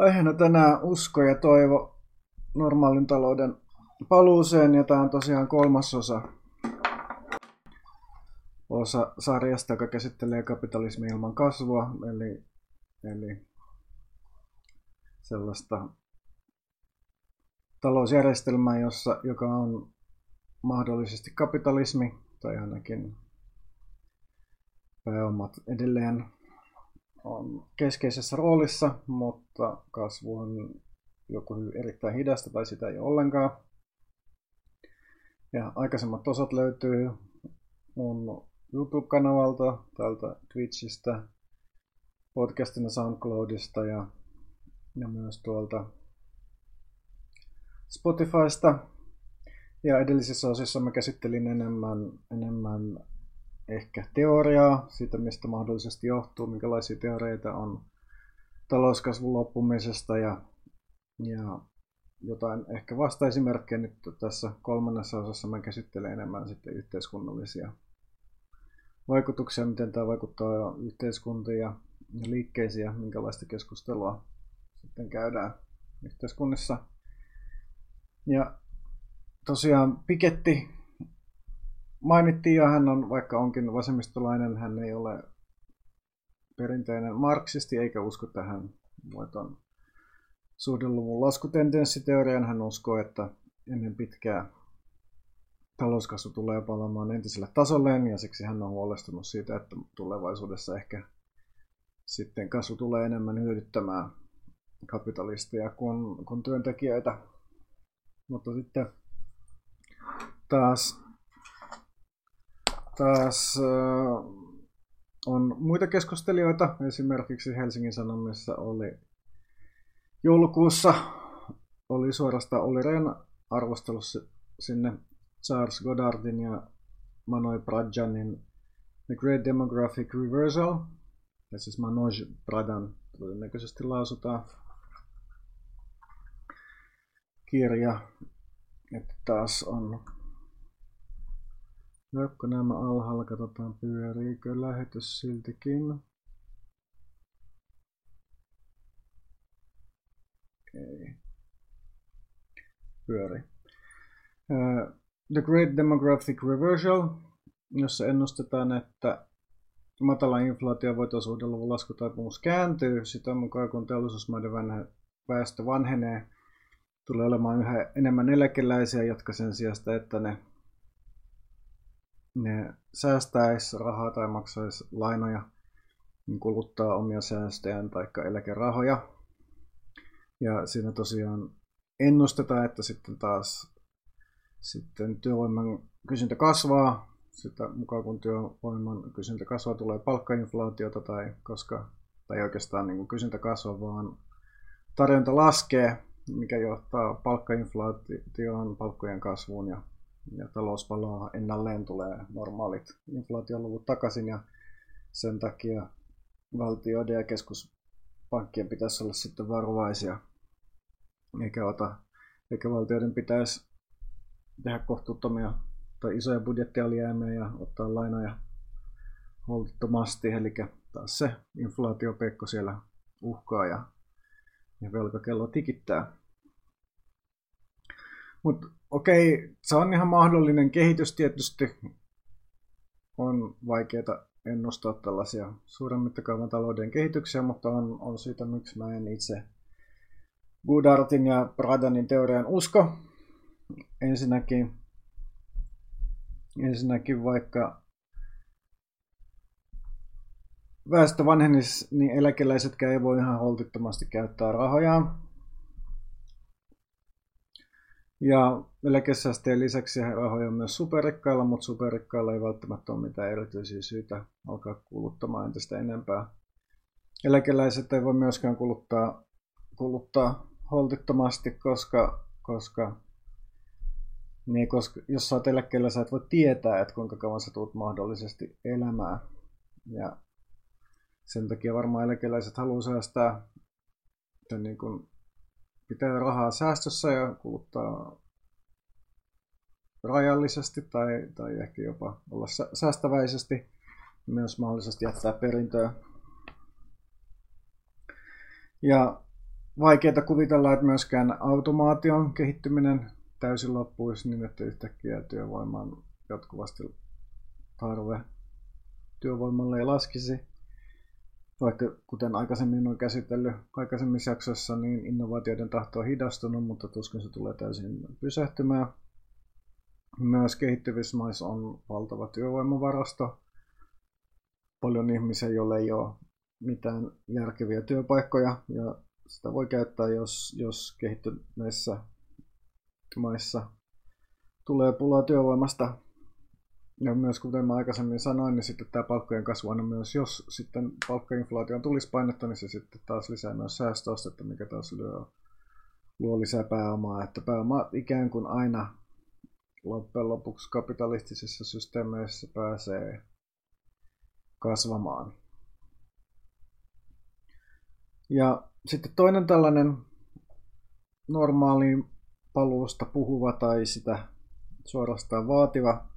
Aiheena tänään usko ja toivo normaalin talouden paluuseen ja tämä on tosiaan kolmasosa osa sarjasta, joka käsittelee kapitalismi ilman kasvua, eli, eli sellaista talousjärjestelmää, jossa, joka on mahdollisesti kapitalismi tai ainakin pääomat edelleen on keskeisessä roolissa, mutta kasvu on joko erittäin hidasta tai sitä ei ollenkaan. Ja aikaisemmat osat löytyy mun YouTube-kanavalta, täältä Twitchistä, podcastina SoundCloudista ja, ja myös tuolta Spotifysta. Ja edellisissä osissa mä käsittelin enemmän, enemmän ehkä teoriaa siitä, mistä mahdollisesti johtuu, minkälaisia teoreita on talouskasvun loppumisesta ja, ja jotain ehkä vastaesimerkkejä nyt tässä kolmannessa osassa mä käsittelen enemmän sitten yhteiskunnallisia vaikutuksia, miten tämä vaikuttaa yhteiskuntiin ja liikkeisiin ja minkälaista keskustelua sitten käydään yhteiskunnissa. Ja tosiaan Piketti mainittiin ja hän on, vaikka onkin vasemmistolainen, hän ei ole perinteinen marksisti eikä usko tähän voiton suhdeluvun laskutendenssiteoriaan. Hän uskoo, että ennen pitkää talouskasvu tulee palaamaan entiselle tasolleen ja siksi hän on huolestunut siitä, että tulevaisuudessa ehkä sitten kasvu tulee enemmän hyödyttämään kapitalisteja kuin, kuin työntekijöitä. Mutta sitten taas taas äh, on muita keskustelijoita. Esimerkiksi Helsingin Sanomissa oli joulukuussa oli suorastaan Olli Rehn arvostelussa sinne Charles Goddardin ja Manoj Pradjanin The Great Demographic Reversal, ja siis Manoj Pradhan todennäköisesti lausutaan kirja, että taas on Jokko nämä alhaalla, katsotaan pyöriikö lähetys siltikin. Ei. Pyöri. The Great Demographic Reversal, jossa ennustetaan, että matala inflaatio voitosuhdeluvun laskutaipumus kääntyy sitä mukaan, kun teollisuusmaiden väestö vanhenee. Tulee olemaan yhä enemmän eläkeläisiä, jotka sen sijasta, että ne ne säästäisi rahaa tai maksaisi lainoja, niin kuluttaa omia säästöjään tai eläkerahoja. Ja siinä tosiaan ennustetaan, että sitten taas sitten työvoiman kysyntä kasvaa, sitä mukaan kun työvoiman kysyntä kasvaa, tulee palkkainflaatiota tai koska tai oikeastaan niin kysyntä kasvaa, vaan tarjonta laskee, mikä johtaa palkkainflaatioon, palkkojen kasvuun ja ja talous palaa ennalleen, tulee normaalit inflaatioluvut takaisin ja sen takia valtioiden ja keskuspankkien pitäisi olla sitten varovaisia, eikä, ota, eikä valtioiden pitäisi tehdä kohtuuttomia tai isoja budjettialijäämiä ja ottaa lainoja holtittomasti, eli taas se inflaatiopekko siellä uhkaa ja, ja velkakello tikittää. Mutta okei, se on ihan mahdollinen kehitys tietysti. On vaikeaa ennustaa tällaisia suuren mittakaavan talouden kehityksiä, mutta on, on siitä, miksi mä en itse Goodartin ja Pradanin teorian usko. Ensinnäkin, ensinnäkin vaikka väestö vanhenisi, niin eläkeläisetkään ei voi ihan holtittomasti käyttää rahojaan. Ja eläkesäästöjen lisäksi rahoja on myös superrikkailla, mutta superrikkailla ei välttämättä ole mitään erityisiä syitä alkaa kuluttamaan entistä enempää. Eläkeläiset ei voi myöskään kuluttaa, kuluttaa holtittomasti, koska, koska, niin, koska jos sä oot eläkkeellä, sä et voi tietää, että kuinka kauan sä tulet mahdollisesti elämään. Ja sen takia varmaan eläkeläiset haluaa säästää niin kuin pitää rahaa säästössä ja kuluttaa rajallisesti tai, tai ehkä jopa olla säästäväisesti, myös mahdollisesti jättää perintöä. Ja vaikeaa kuvitella, että myöskään automaation kehittyminen täysin loppuisi niin, että yhtäkkiä työvoiman jatkuvasti tarve työvoimalle ei laskisi. Vaikka kuten aikaisemmin on käsitellyt aikaisemmissa jaksoissa, niin innovaatioiden tahto on hidastunut, mutta tuskin se tulee täysin pysähtymään. Myös kehittyvissä maissa on valtava työvoimavarasto. Paljon ihmisiä, joille ei ole mitään järkeviä työpaikkoja ja sitä voi käyttää, jos, jos kehittyneissä maissa tulee pulaa työvoimasta. Ja myös kuten mä aikaisemmin sanoin, niin sitten tämä palkkojen kasvu on myös, jos sitten palkkainflaation tulisi painetta, niin se sitten taas lisää myös säästöostetta, mikä taas luo, luo lisää pääomaa. Että pääoma ikään kuin aina loppujen lopuksi kapitalistisissa systeemeissä pääsee kasvamaan. Ja sitten toinen tällainen normaali paluusta puhuva tai sitä suorastaan vaativa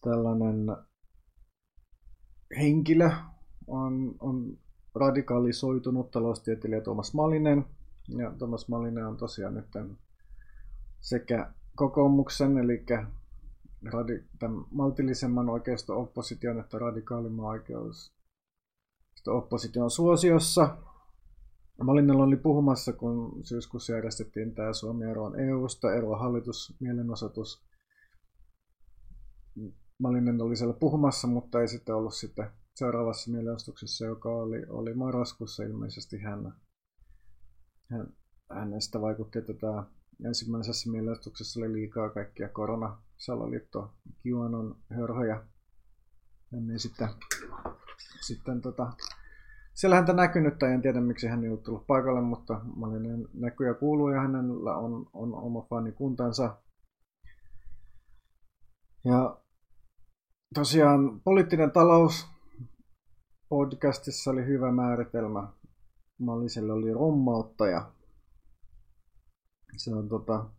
tällainen henkilö on, on radikalisoitunut taloustieteilijä Thomas Malinen. Ja Thomas Malinen on tosiaan nyt sekä kokoomuksen, eli radi, tämän maltillisemman oikeisto-opposition että radikaalimman oikeus opposition suosiossa. Malinella oli puhumassa, kun syyskuussa järjestettiin tämä Suomi eroon EU-sta, eroa hallitusmielenosoitus. Malinen oli siellä puhumassa, mutta ei sitten ollut sitten seuraavassa mielenostuksessa, joka oli, oli marraskuussa ilmeisesti hän, hän, hänestä vaikutti, että tämä ensimmäisessä mielenostuksessa oli liikaa kaikkia koronasalaliitto Kiuanon hörhöjä. Hän ei sitten, sitten tota, siellä häntä näkynyt, en tiedä miksi hän ei ollut tullut paikalle, mutta Malinen näkyy ja kuuluu ja hänellä on, on oma fanikuntansa. Ja tosiaan poliittinen talous podcastissa oli hyvä määritelmä. Maliselle oli rommauttaja. Se on tota,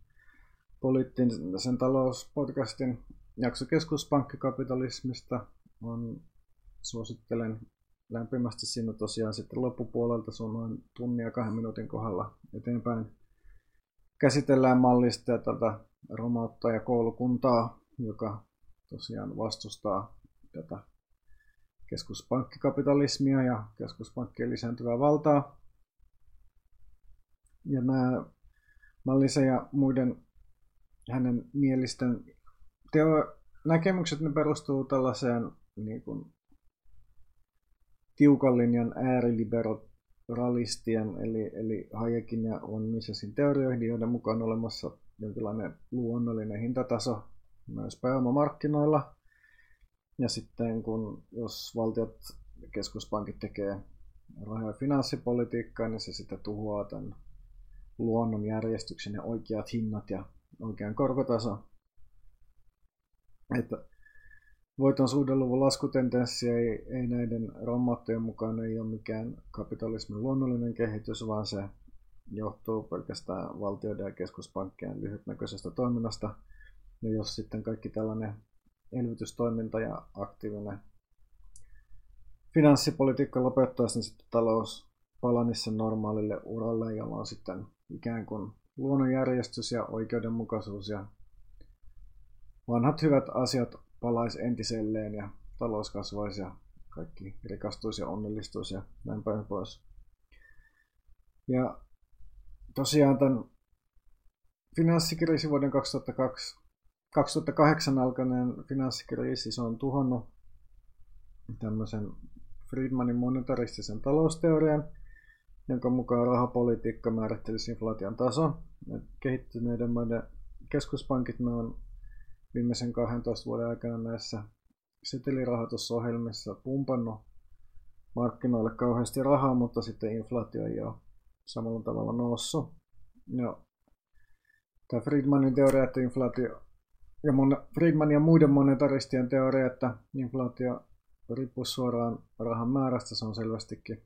poliittisen talouspodcastin jakso keskuspankkikapitalismista. On, suosittelen lämpimästi siinä tosiaan sitten loppupuolelta sun noin tunnia kahden minuutin kohdalla eteenpäin käsitellään mallista ja tätä romauttaa ja koulukuntaa, joka tosiaan vastustaa tätä keskuspankkikapitalismia ja keskuspankkien lisääntyvää valtaa. Ja nämä Mallisen ja muiden hänen mielisten teo- näkemykset ne perustuu tällaiseen niin kuin, tiukan linjan ääriliberalistien, eli, eli Hayekin ja von Misesin teorioihin, joiden mukaan olemassa jonkinlainen luonnollinen hintataso myös pääomamarkkinoilla. Ja sitten kun jos valtiot ja keskuspankit tekee raha- ja finanssipolitiikkaa, niin se sitten tuhoaa tämän luonnon järjestyksen ja oikeat hinnat ja oikean korkotaso. Että voiton suhdeluvun laskutendenssi ei, ei näiden rommattujen mukaan ei ole mikään kapitalismin luonnollinen kehitys, vaan se johtuu pelkästään valtioiden ja keskuspankkien lyhytnäköisestä toiminnasta. Ja jos sitten kaikki tällainen elvytystoiminta ja aktiivinen finanssipolitiikka lopettaisi, niin sitten talous palanisi sen normaalille uralle, jolloin sitten ikään kuin luonnonjärjestys ja oikeudenmukaisuus ja vanhat hyvät asiat palaisi entiselleen ja talous kasvaisi ja kaikki rikastuisi ja onnellistuisi ja näin päin pois. Ja tosiaan tämän finanssikriisi vuoden 2002, 2008 alkaneen finanssikriisi, se on tuhonnut tämmöisen Friedmanin monetaristisen talousteorian, jonka mukaan rahapolitiikka määrittelisi inflaation taso. Kehittyneiden maiden keskuspankit ne on viimeisen 12 vuoden aikana näissä setelirahoitusohjelmissa pumpannut markkinoille kauheasti rahaa, mutta sitten inflaatio ei ole samalla tavalla noussut. Ja tämä Friedmanin teoria, että inflaatio ja mon, Friedman ja muiden monetaristien teoria, että inflaatio riippuu suoraan rahan määrästä, se on selvästikin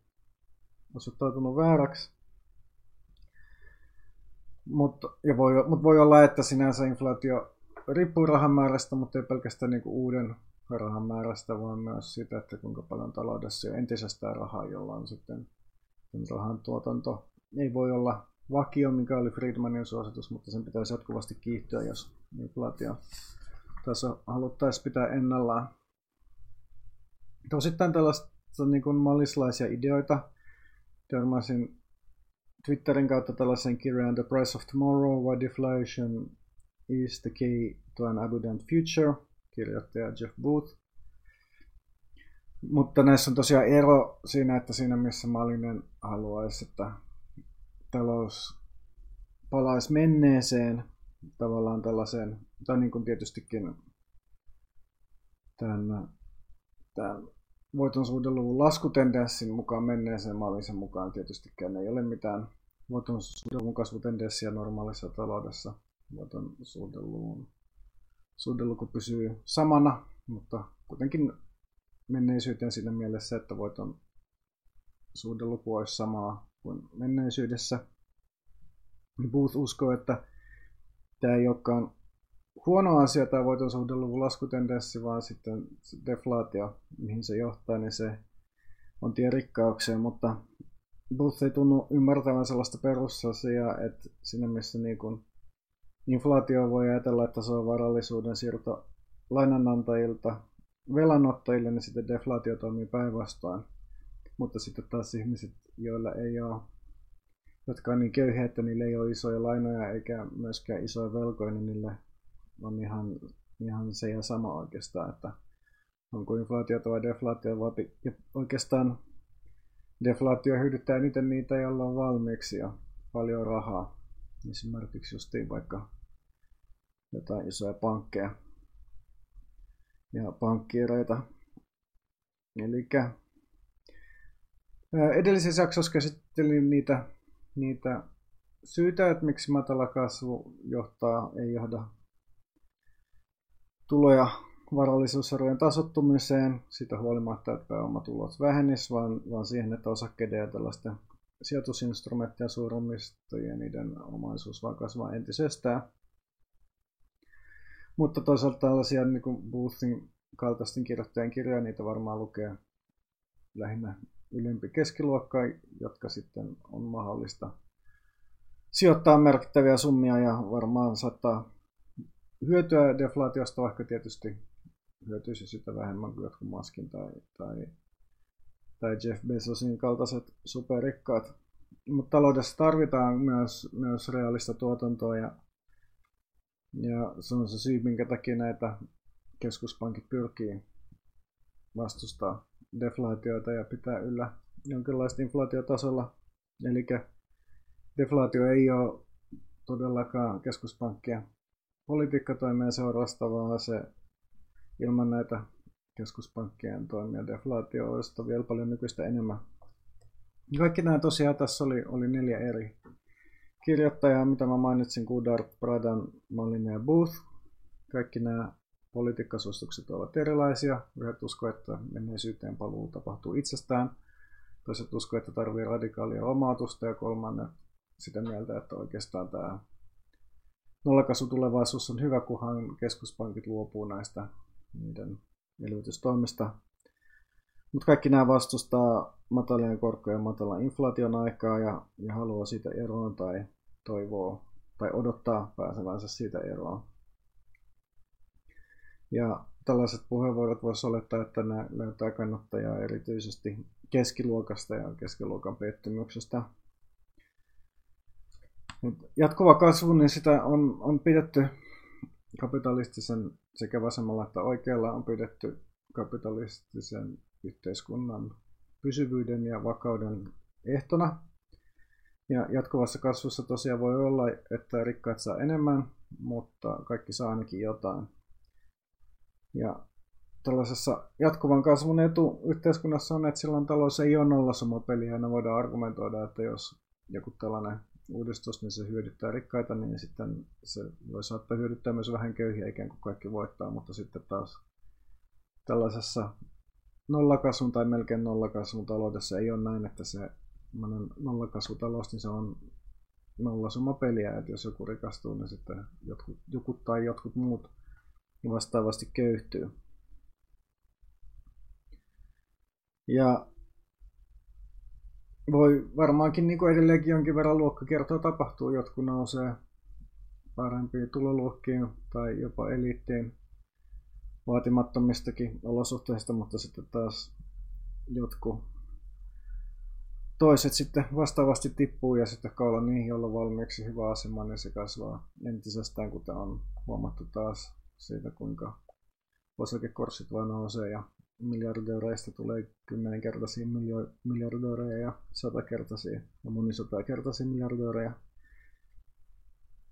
osoittautunut vääräksi. Mutta voi, mut voi olla, että sinänsä inflaatio riippuu rahan määrästä, mutta ei pelkästään niin kuin uuden rahan määrästä, vaan myös siitä, että kuinka paljon taloudessa on entisestään rahaa, jolla on sitten rahan tuotanto ei voi olla vakio, mikä oli Friedmanin suositus, mutta sen pitäisi jatkuvasti kiihtyä, jos inflaatio taso haluttaisiin pitää ennallaan. Tosittain tällaista niin kuin mallislaisia ideoita. Törmäsin Twitterin kautta tällaisen kirjan The Price of Tomorrow, Why Deflation is the Key to an Abundant Future, kirjoittaja Jeff Booth. Mutta näissä on tosiaan ero siinä, että siinä missä Malinen haluaisi, että talous palaisi menneeseen tavallaan tällaiseen, tai niin kuin tietystikin tämän, tämän voiton suhdeluvun laskutendenssin mukaan menneeseen mallisen mukaan tietystikään ei ole mitään voiton suhdeluvun kasvutendenssiä normaalissa taloudessa. Voiton suhdeluvun suhdeluku pysyy samana, mutta kuitenkin menneisyyteen siinä mielessä, että voiton suhdeluku olisi samaa kuin menneisyydessä. Booth uskoo, että tämä ei olekaan huono asia tämä voiton suhdeluvun laskutendenssi, vaan sitten se deflaatio, mihin se johtaa, niin se on tie rikkaukseen, mutta Booth ei tunnu ymmärtävän sellaista perusasiaa, että siinä missä niin kun inflaatio voi ajatella, että se on varallisuuden siirto lainanantajilta velanottajille, niin sitten deflaatio toimii päinvastoin. Mutta sitten taas ihmiset, joilla ei ole, jotka on niin köyhiä, että niillä ei ole isoja lainoja eikä myöskään isoja velkoja, niin niille on ihan, ihan se ja sama oikeastaan, että onko inflaatio vai deflaatio, vai ja oikeastaan deflaatio hyödyttää eniten niitä, joilla on valmiiksi ja paljon rahaa. Esimerkiksi justiin vaikka jotain isoja pankkeja ja pankkiireita. Eli edellisessä jaksossa käsittelin niitä, niitä syitä, että miksi matala kasvu johtaa, ei johda tuloja varallisuuserojen tasottumiseen, sitä huolimatta, että pääomatulot vähenis, vaan, vaan siihen, että osakkeiden ja tällaisten sijoitusinstrumenttien suuromistajien niiden omaisuus vaan kasvaa entisestään. Mutta toisaalta tällaisia niin kuin Boothin kaltaisten kirjoittajien kirjoja, niitä varmaan lukee lähinnä ylempi keskiluokka, jotka sitten on mahdollista sijoittaa merkittäviä summia ja varmaan saattaa hyötyä deflaatiosta, vaikka tietysti hyötyisi sitä vähemmän kuin jotkut Maskin tai, tai, tai Jeff Bezosin kaltaiset superrikkaat. Mutta taloudessa tarvitaan myös, myös realista tuotantoa ja, ja se on se syy, minkä takia näitä keskuspankit pyrkii vastustaa deflaatioita ja pitää yllä jonkinlaista inflaatiotasolla. Eli deflaatio ei ole todellakaan keskuspankkia politiikkatoimien seurasta, vaan se ilman näitä keskuspankkien toimia deflaatio olisi vielä paljon nykyistä enemmän. Kaikki nämä tosiaan tässä oli, oli neljä eri kirjoittajaa, mitä mä mainitsin, Goodart, Pradan, Malin ja Booth. Kaikki nämä politiikkasuositukset ovat erilaisia. Yhdet uskoo, että menneisyyteen paluu tapahtuu itsestään. Toiset uskoo, että tarvii radikaalia lomautusta ja kolmannet sitä mieltä, että oikeastaan tämä nollakasvutulevaisuus on hyvä, kunhan keskuspankit luopuu näistä niiden elvytystoimista. Mutta kaikki nämä vastustaa matalien korkojen matalan inflaation aikaa ja, ja haluaa siitä eroon tai toivoo tai odottaa pääsevänsä siitä eroon. Ja tällaiset puheenvuorot voisi olettaa, että ne löytää kannattajaa erityisesti keskiluokasta ja keskiluokan pettymyksestä. Jatkuva kasvu, niin sitä on, on pidetty kapitalistisen sekä vasemmalla että oikealla on pidetty kapitalistisen yhteiskunnan pysyvyyden ja vakauden ehtona. Ja jatkuvassa kasvussa tosiaan voi olla, että rikkaat saa enemmän, mutta kaikki saa ainakin jotain. Ja tällaisessa jatkuvan kasvun etu yhteiskunnassa on, että silloin talous ei ole nollasumapeliä ja voidaan argumentoida, että jos joku tällainen uudistus, niin se hyödyttää rikkaita, niin sitten se voi saattaa hyödyttää myös vähän köyhiä ikään kuin kaikki voittaa, mutta sitten taas tällaisessa nollakasvun tai melkein nollakasvun taloudessa ei ole näin, että se nollakasvutalous, niin se on nollasumapeliä, että jos joku rikastuu, niin sitten jotkut, joku tai jotkut muut vastaavasti köyhtyy. Ja voi varmaankin niin kuin edelleenkin jonkin verran luokkakiertoa tapahtuu. Jotkut nousee parempiin tuloluokkiin tai jopa eliittiin vaatimattomistakin olosuhteista, mutta sitten taas jotkut toiset sitten vastaavasti tippuu ja sitten ollaan niihin, joilla valmiiksi hyvä asema, niin se kasvaa entisestään, kuten on huomattu taas siitä, kuinka osakekorssit vaan nousee ja miljardööreistä tulee kymmenenkertaisia miljardöörejä ja satakertaisia ja monisatakertaisia miljardöörejä.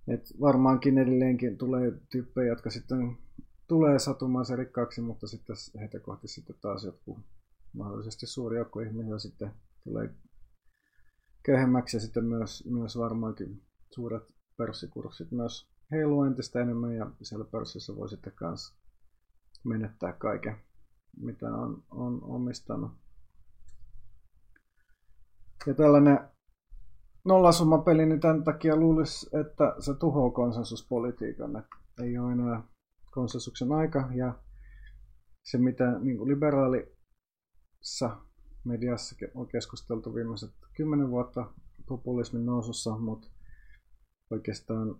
Et varmaankin edelleenkin tulee tyyppejä, jotka sitten tulee satumaan se rikkaaksi, mutta sitten heitä kohti sitten taas jotkut mahdollisesti suuri joukko ihmisiä sitten tulee köyhemmäksi ja sitten myös, myös varmaankin suuret pörssikurssit myös heiluu entistä enemmän ja siellä pörssissä voi sitten kanssa menettää kaiken, mitä on, on omistanut. Ja tällainen nollasummapeli, niin tämän takia luulisi, että se tuhoaa konsensuspolitiikan. Että ei ole enää konsensuksen aika ja se mitä niin kuin liberaalissa mediassa on keskusteltu viimeiset kymmenen vuotta populismin nousussa, mutta oikeastaan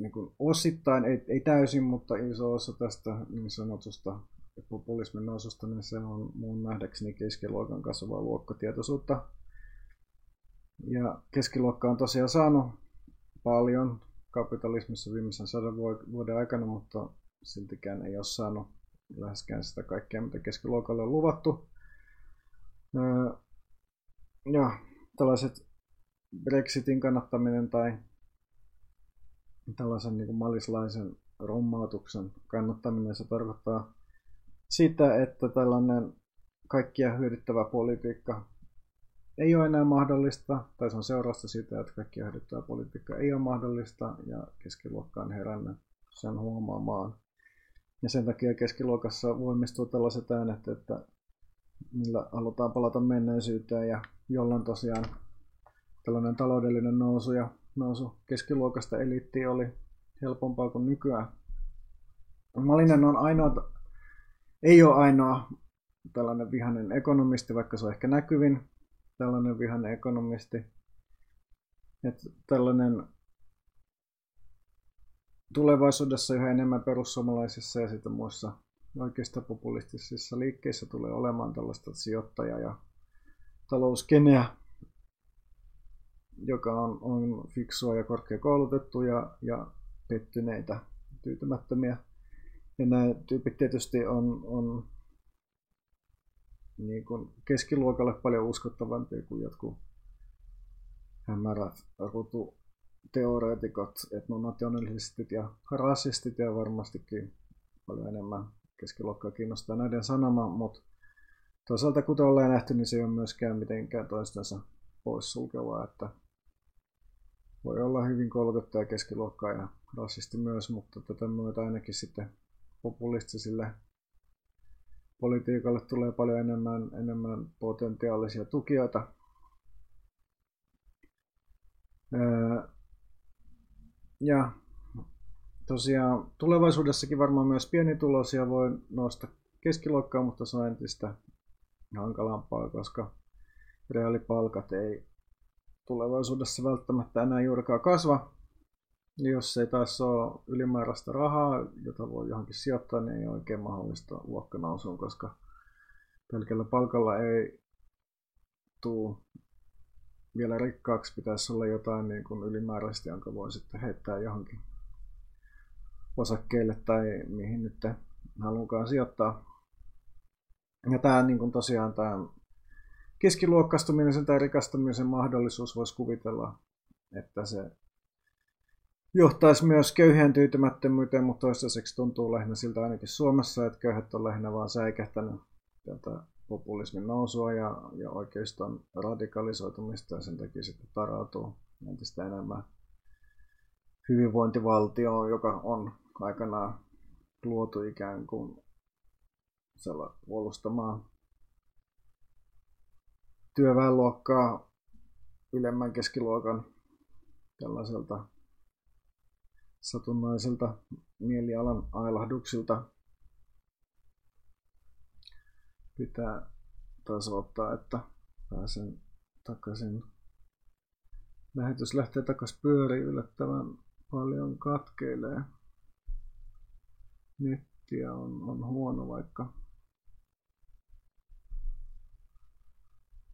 niin kuin osittain, ei, ei täysin, mutta iso osa tästä niin sanotusta populismin noususta, niin se on mun nähdäkseni keskiluokan kasvavaa luokkatietoisuutta. Ja keskiluokka on tosiaan saanut paljon kapitalismissa viimeisen sadan vuoden aikana, mutta siltikään ei ole saanut läheskään sitä kaikkea, mitä keskiluokalle on luvattu. Ja tällaiset Brexitin kannattaminen tai tällaisen niin malislaisen rommautuksen kannattaminen, se tarkoittaa sitä, että tällainen kaikkia hyödyttävä politiikka ei ole enää mahdollista, tai se on seurausta siitä, että kaikkia hyödyttävä politiikka ei ole mahdollista, ja keskiluokka on herännyt sen huomaamaan. Ja sen takia keskiluokassa voimistuu tällaiset äänet, että millä halutaan palata menneisyyteen ja jollain tosiaan tällainen taloudellinen nousu ja nousu keskiluokasta eliittiin oli helpompaa kuin nykyään. Malinen on ainoa, ei ole ainoa tällainen vihainen ekonomisti, vaikka se on ehkä näkyvin tällainen vihainen ekonomisti. Että tällainen tulevaisuudessa yhä enemmän perussuomalaisissa ja sitten muissa oikeista populistisissa liikkeissä tulee olemaan tällaista sijoittaja- ja talouskeneä, joka on, on fiksua ja korkeakoulutettu ja, ja pettyneitä, tyytymättömiä. Ja nämä tyypit tietysti on, on niin kuin keskiluokalle paljon uskottavampia kuin jotkut hämärät rututeoreetikot, etnonationalistit ja rasistit ja varmastikin paljon enemmän keskiluokkaa kiinnostaa näiden sanoma, mutta toisaalta kuten ollaan nähty, niin se ei ole myöskään mitenkään toistensa poissulkevaa, että voi olla hyvin koulutettua keskiluokkaa ja rasisti myös, mutta tätä myötä ainakin sitten populistisille politiikalle tulee paljon enemmän, enemmän potentiaalisia tukijoita. Ja tosiaan tulevaisuudessakin varmaan myös pienituloisia voi nousta keskiluokkaan, mutta se on entistä hankalampaa, koska reaalipalkat ei tulevaisuudessa välttämättä enää juurikaan kasva. Jos ei taas ole ylimääräistä rahaa, jota voi johonkin sijoittaa, niin ei ole oikein mahdollista luokkanousuun, koska pelkällä palkalla ei tule vielä rikkaaksi. Pitäisi olla jotain niin kuin ylimääräistä, jonka voi sitten heittää johonkin osakkeille tai mihin nyt halukaan sijoittaa. Ja tämä niin kuin tosiaan tämä keskiluokkastuminen tai rikastumisen mahdollisuus voisi kuvitella, että se johtaisi myös köyhien tyytymättömyyteen, mutta toistaiseksi tuntuu lähinnä siltä ainakin Suomessa, että köyhät on lähinnä vaan säikähtänyt tätä populismin nousua ja, ja oikeiston radikalisoitumista ja sen takia sitten tarautuu entistä enemmän hyvinvointivaltioon, joka on aikanaan luotu ikään kuin puolustamaan työväenluokkaa ylemmän keskiluokan tällaiselta satunnaisilta mielialan ailahduksilta. Pitää taas ottaa, että pääsen takaisin. Lähetys lähtee takaisin pyöriin yllättävän paljon katkeilee. Nettiä on, on huono vaikka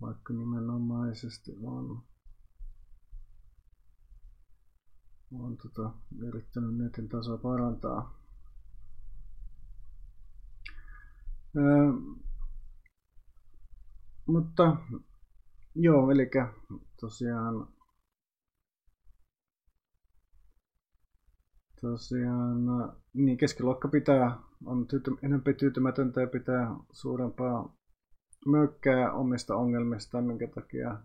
vaikka nimenomaisesti on, on tota, yrittänyt netin tasoa parantaa. Öö, mutta joo, eli tosiaan tosiaan niin keskiluokka pitää, on tyyty, enemmän tyytymätöntä ja pitää suurempaa mökkää omista ongelmistaan, minkä takia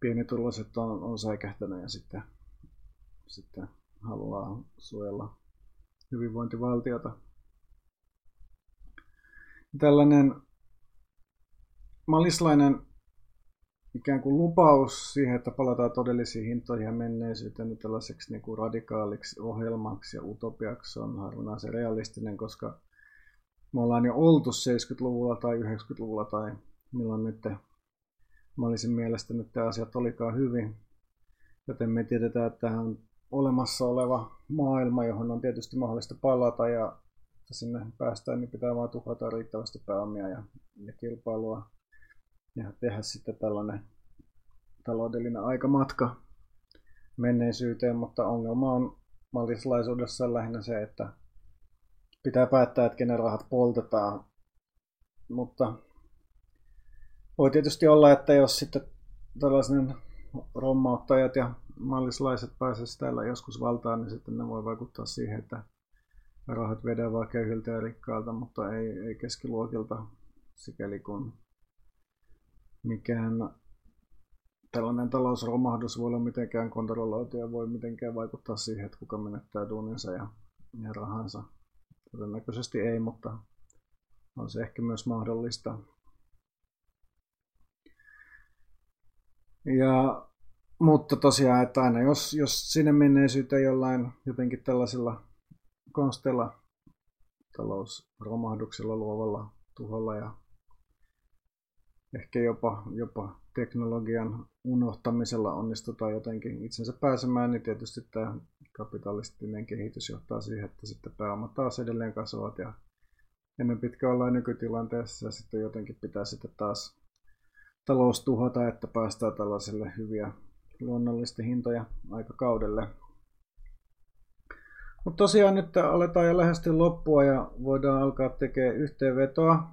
pienituloiset on, on säikähtänyt ja sitten, sitten haluaa suojella hyvinvointivaltiota. Tällainen malislainen ikään kuin lupaus siihen, että palataan todellisiin hintoihin ja menneisyyteen niin tällaiseksi niin kuin radikaaliksi ohjelmaksi ja utopiaksi on harvinaisen realistinen, koska me ollaan jo oltu 70-luvulla tai 90-luvulla tai milloin nyt mä olisin mielestänyt, että asiat olikaan hyvin. Joten me tiedetään, että tämä on olemassa oleva maailma, johon on tietysti mahdollista palata ja sinne päästään, niin pitää vaan tuhota riittävästi pääomia ja, ja kilpailua ja tehdä sitten tällainen taloudellinen aikamatka menneisyyteen, mutta ongelma on mallislaisuudessa lähinnä se, että pitää päättää, että kenen rahat poltetaan. Mutta voi tietysti olla, että jos sitten tällaisen rommauttajat ja mallislaiset pääsisivät täällä joskus valtaan, niin sitten ne voi vaikuttaa siihen, että rahat vedään vaan köyhiltä ja rikkaalta, mutta ei, ei keskiluokilta, sikäli kun mikään tällainen talousromahdus voi olla mitenkään kontrolloitu ja voi mitenkään vaikuttaa siihen, että kuka menettää duuninsa ja, ja rahansa. Todennäköisesti ei, mutta on se ehkä myös mahdollista. Ja, mutta tosiaan, että aina jos, jos sinne menneisyyteen jollain jotenkin tällaisilla konsteilla, talousromahduksella, luovalla tuholla ja ehkä jopa, jopa teknologian unohtamisella onnistutaan jotenkin itsensä pääsemään, niin tietysti tämä kapitalistinen kehitys johtaa siihen, että sitten pääomat taas edelleen kasvavat ja ennen pitkä ollaan nykytilanteessa ja sitten jotenkin pitää sitten taas talous tuhota, että päästään tällaiselle hyviä luonnollisten hintoja aikakaudelle. Mutta tosiaan nyt aletaan jo lähestyä loppua ja voidaan alkaa tekemään yhteenvetoa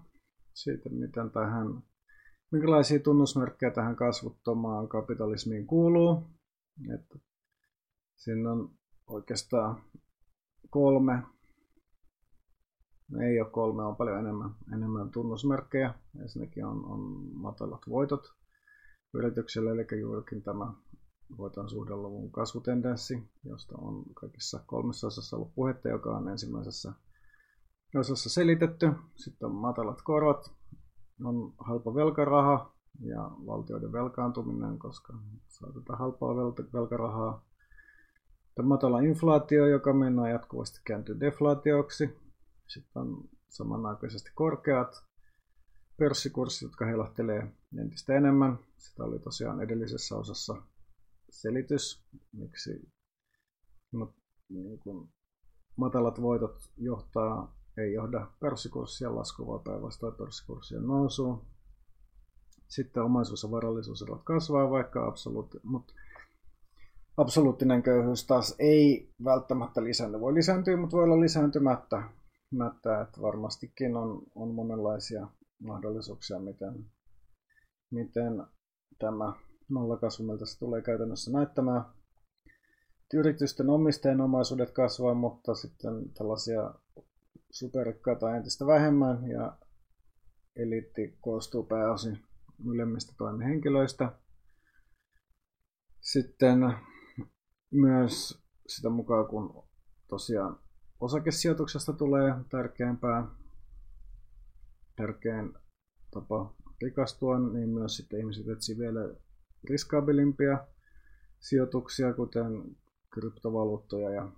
siitä, miten tähän, minkälaisia tunnusmerkkejä tähän kasvuttomaan kapitalismiin kuuluu. Että siinä on oikeastaan kolme, no ei ole kolme, on paljon enemmän, enemmän tunnusmerkkejä. Ensinnäkin on, on matalat voitot yritykselle, eli juurikin tämä voiton suhdeluvun kasvutendenssi, josta on kaikissa kolmessa osassa ollut puhetta, joka on ensimmäisessä osassa selitetty. Sitten on matalat korot, on halpa velkaraha ja valtioiden velkaantuminen, koska saatetaan halpaa velkarahaa matala inflaatio, joka mennään jatkuvasti kääntyy deflaatioksi. Sitten on samanaikaisesti korkeat pörssikurssit, jotka heilahtelee entistä enemmän. Sitä oli tosiaan edellisessä osassa selitys, miksi no, niin kuin matalat voitot johtaa, ei johda pörssikurssien laskuun, vaan päinvastoin pörssikurssien nousuun. Sitten omaisuus- ja varallisuuserot kasvaa, vaikka absoluutti, mutta absoluuttinen köyhyys taas ei välttämättä lisäänny. Voi lisääntyä, mutta voi olla lisääntymättä. Mättä, että varmastikin on, on monenlaisia mahdollisuuksia, miten, miten tämä nollakasvu miltä se tulee käytännössä näyttämään. Yritysten omistajien omaisuudet kasvaa, mutta sitten tällaisia superrikkaita entistä vähemmän ja eliitti koostuu pääosin ylemmistä toimihenkilöistä. Sitten myös sitä mukaan, kun tosiaan osakesijoituksesta tulee tärkeämpää, tärkein tapa rikastua, niin myös sitten ihmiset etsii vielä riskaabilimpia sijoituksia, kuten kryptovaluuttoja ja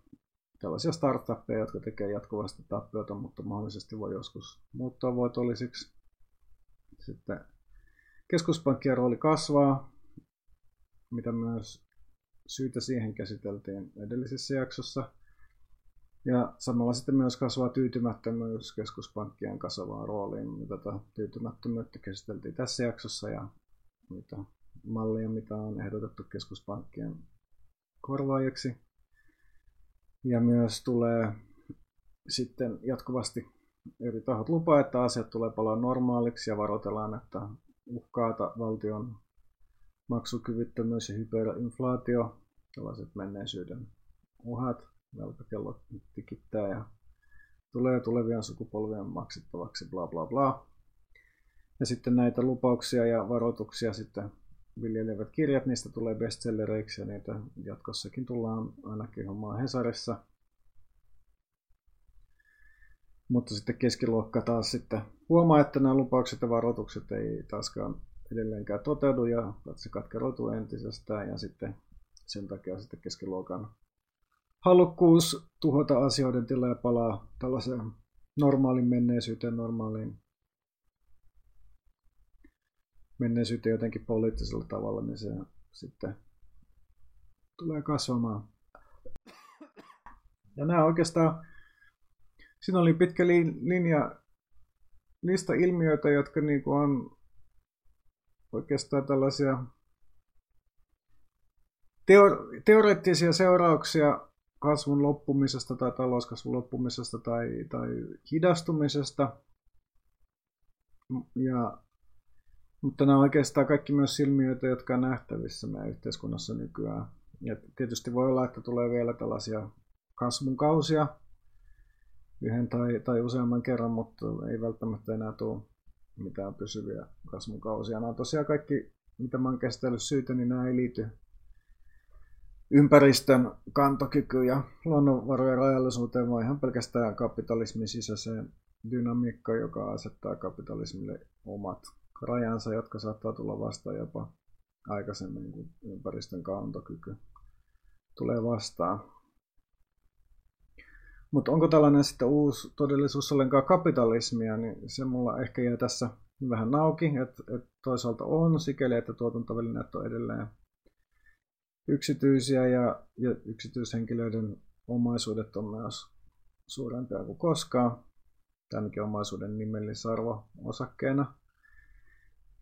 tällaisia startuppeja, jotka tekee jatkuvasti tappiota, mutta mahdollisesti voi joskus muuttaa voitollisiksi. Sitten keskuspankkien rooli kasvaa, mitä myös syytä siihen käsiteltiin edellisessä jaksossa. Ja samalla sitten myös kasvaa tyytymättömyys keskuspankkien kasvavaan rooliin. Mitä tätä tyytymättömyyttä käsiteltiin tässä jaksossa ja mitä mallia, mitä on ehdotettu keskuspankkien korvaajiksi. Ja myös tulee sitten jatkuvasti eri tahot lupaa, että asiat tulee palaa normaaliksi ja varoitellaan, että uhkaata valtion maksukyvyttömyys ja hyperinflaatio, tällaiset menneisyyden uhat, velkakello tikittää ja tulee tulevien sukupolvien maksettavaksi, bla bla bla. Ja sitten näitä lupauksia ja varoituksia sitten viljelevät kirjat, niistä tulee bestsellereiksi ja niitä jatkossakin tullaan ainakin hommaa Hesarissa. Mutta sitten keskiluokka taas sitten huomaa, että nämä lupaukset ja varoitukset ei taaskaan edelleenkään toteudu ja se katkeroituu entisestään ja sitten sen takia sitten keskiluokan halukkuus tuhota asioiden tila ja palaa tällaiseen normaalin menneisyyteen, normaaliin menneisyyteen jotenkin poliittisella tavalla, niin se sitten tulee kasvamaan. Ja nämä oikeastaan, siinä oli pitkä linja niistä ilmiöitä, jotka niin kuin on oikeastaan tällaisia teo- teoreettisia seurauksia kasvun loppumisesta tai talouskasvun loppumisesta tai, tai hidastumisesta. Ja, mutta nämä on oikeastaan kaikki myös ilmiöitä, jotka on nähtävissä meidän yhteiskunnassa nykyään. Ja tietysti voi olla, että tulee vielä tällaisia kasvun kausia yhden tai, tai useamman kerran, mutta ei välttämättä enää tule mitään pysyviä kasvun kausia. Nämä on tosiaan kaikki, mitä mä oon käsitellyt syytä, niin nämä ei liity ympäristön kantokyky ja luonnonvarojen rajallisuuteen, vaan ihan pelkästään kapitalismin sisäiseen dynamiikkaan, joka asettaa kapitalismille omat rajansa, jotka saattaa tulla vastaan jopa aikaisemmin kuin ympäristön kantokyky tulee vastaan. Mutta onko tällainen sitten uusi todellisuus ollenkaan kapitalismia, niin se mulla ehkä jää tässä vähän nauki, että et toisaalta on sikäli, että tuotantovälineet on edelleen yksityisiä ja, ja yksityishenkilöiden omaisuudet on myös suurempia kuin koskaan. Tämänkin omaisuuden nimellisarvo osakkeena.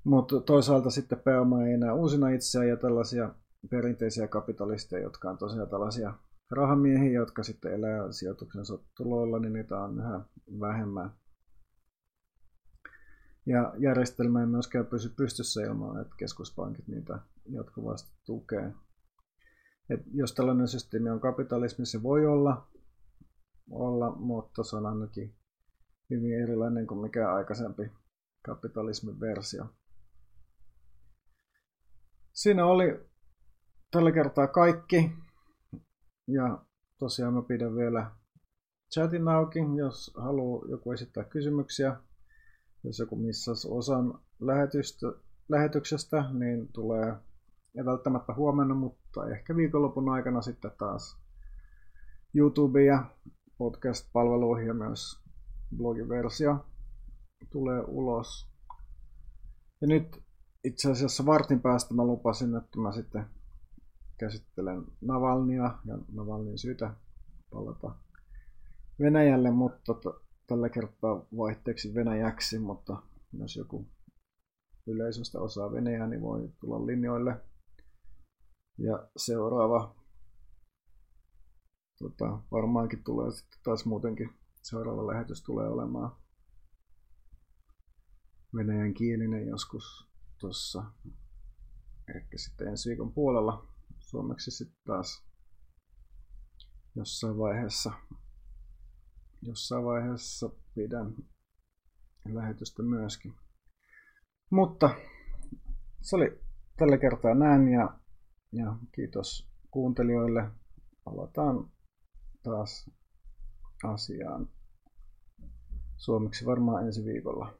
Mutta toisaalta sitten pääoma ei enää uusina itseään ja tällaisia perinteisiä kapitalisteja, jotka on tosiaan tällaisia rahamiehiä, jotka sitten elää sijoituksensa tuloilla, niin niitä on yhä vähemmän. Ja järjestelmä ei myöskään pysy pystyssä ilman, että keskuspankit niitä jatkuvasti tukee. Et jos tällainen systeemi on kapitalismi, se voi olla, olla, mutta se on ainakin hyvin erilainen kuin mikä aikaisempi kapitalismin versio. Siinä oli tällä kertaa kaikki. Ja tosiaan mä pidän vielä chatin auki, jos haluaa joku esittää kysymyksiä. Jos joku missas osan lähetystä, lähetyksestä, niin tulee ei välttämättä huomenna, mutta ehkä viikonlopun aikana sitten taas YouTube ja podcast-palveluihin ja myös blogiversio tulee ulos. Ja nyt itse asiassa vartin päästä mä lupasin, että mä sitten käsittelen Navalnia ja Navalnin syytä palata Venäjälle, mutta t- tällä kertaa vaihteeksi Venäjäksi, mutta jos joku yleisöstä osaa Venäjää, niin voi tulla linjoille. Ja seuraava tota, varmaankin tulee sitten taas muutenkin seuraava lähetys tulee olemaan venäjän kielinen joskus tuossa ehkä sitten ensi viikon puolella suomeksi sitten taas jossain vaiheessa jossain vaiheessa pidän lähetystä myöskin. Mutta se oli tällä kertaa näin ja, ja kiitos kuuntelijoille. Palataan taas asiaan suomeksi varmaan ensi viikolla.